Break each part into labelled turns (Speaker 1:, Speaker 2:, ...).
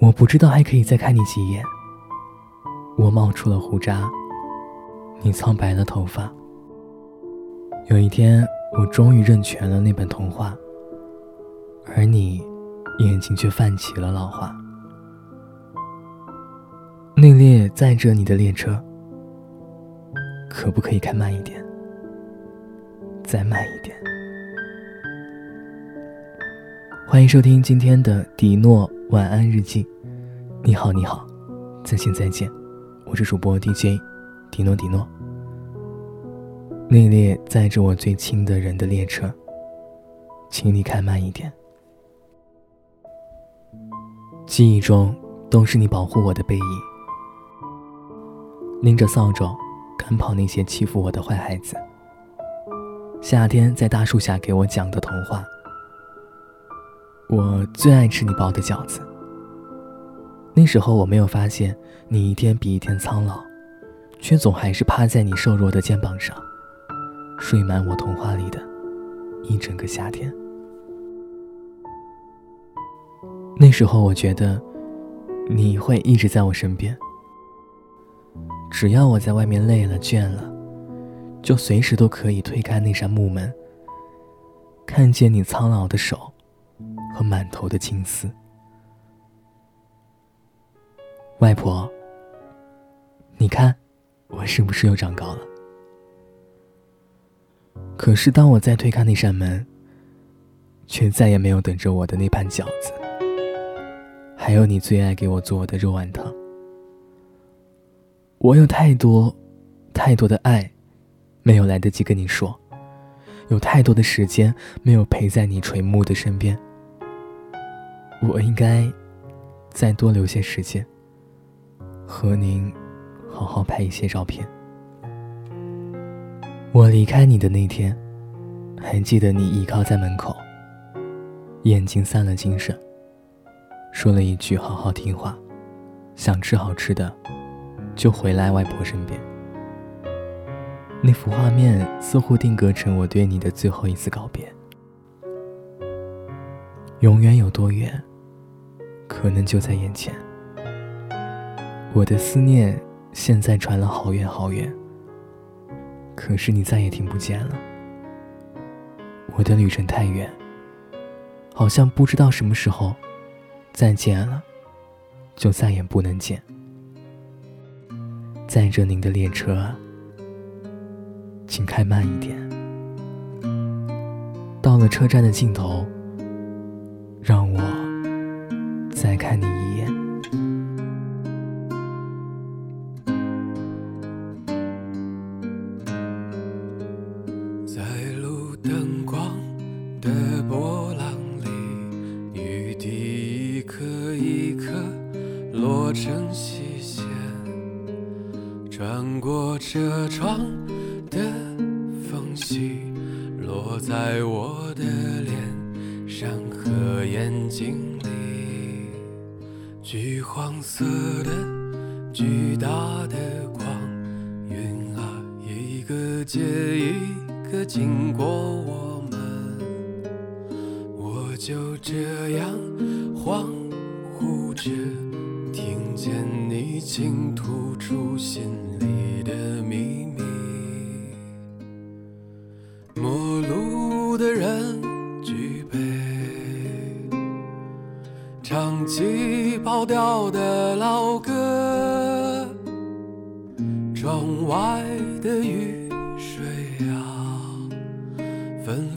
Speaker 1: 我不知道还可以再看你几眼。我冒出了胡渣，你苍白了头发。有一天，我终于认全了那本童话，而你眼睛却泛起了老花。那列载着你的列车，可不可以开慢一点？再慢一点。欢迎收听今天的迪诺晚安日记。你好，你好，再见，再见。我是主播 DJ 迪诺迪诺。那列载着我最亲的人的列车，请你开慢一点。记忆中都是你保护我的背影，拎着扫帚赶跑那些欺负我的坏孩子。夏天在大树下给我讲的童话。我最爱吃你包的饺子。那时候我没有发现你一天比一天苍老，却总还是趴在你瘦弱的肩膀上，睡满我童话里的一整个夏天。那时候我觉得你会一直在我身边，只要我在外面累了倦了。就随时都可以推开那扇木门，看见你苍老的手和满头的青丝。外婆，你看，我是不是又长高了？可是当我再推开那扇门，却再也没有等着我的那盘饺子，还有你最爱给我做的肉丸汤。我有太多，太多的爱。没有来得及跟你说，有太多的时间没有陪在你垂暮的身边。我应该再多留些时间，和您好好拍一些照片。我离开你的那天，还记得你倚靠在门口，眼睛散了精神，说了一句“好好听话”，想吃好吃的，就回来外婆身边。那幅画面似乎定格成我对你的最后一次告别。永远有多远，可能就在眼前。我的思念现在传了好远好远，可是你再也听不见了。我的旅程太远，好像不知道什么时候再见了，就再也不能见。载着您的列车。请开慢一点。到了车站的尽头，
Speaker 2: 成细线，穿过车窗。的缝隙落在我的脸上和眼睛里，橘黄色的巨大的光晕啊，一个接一个经过我们，我就这样恍惚着，见你倾吐出心里的秘密。陌路的人举杯，唱起跑调的老歌，窗外的雨水啊，纷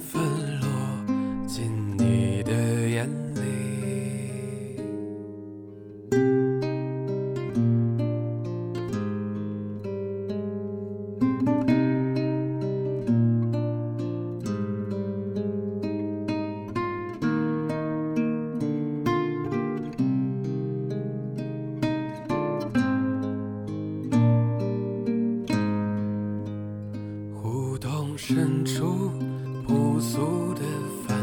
Speaker 2: 身处朴素的饭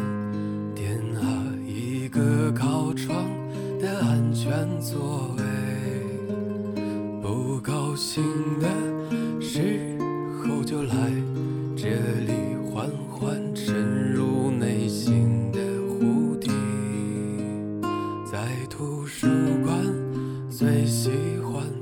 Speaker 2: 店啊，一个靠窗的安全座位，不高兴的时候就来这里缓缓沉入内心的湖底，在图书馆最喜欢。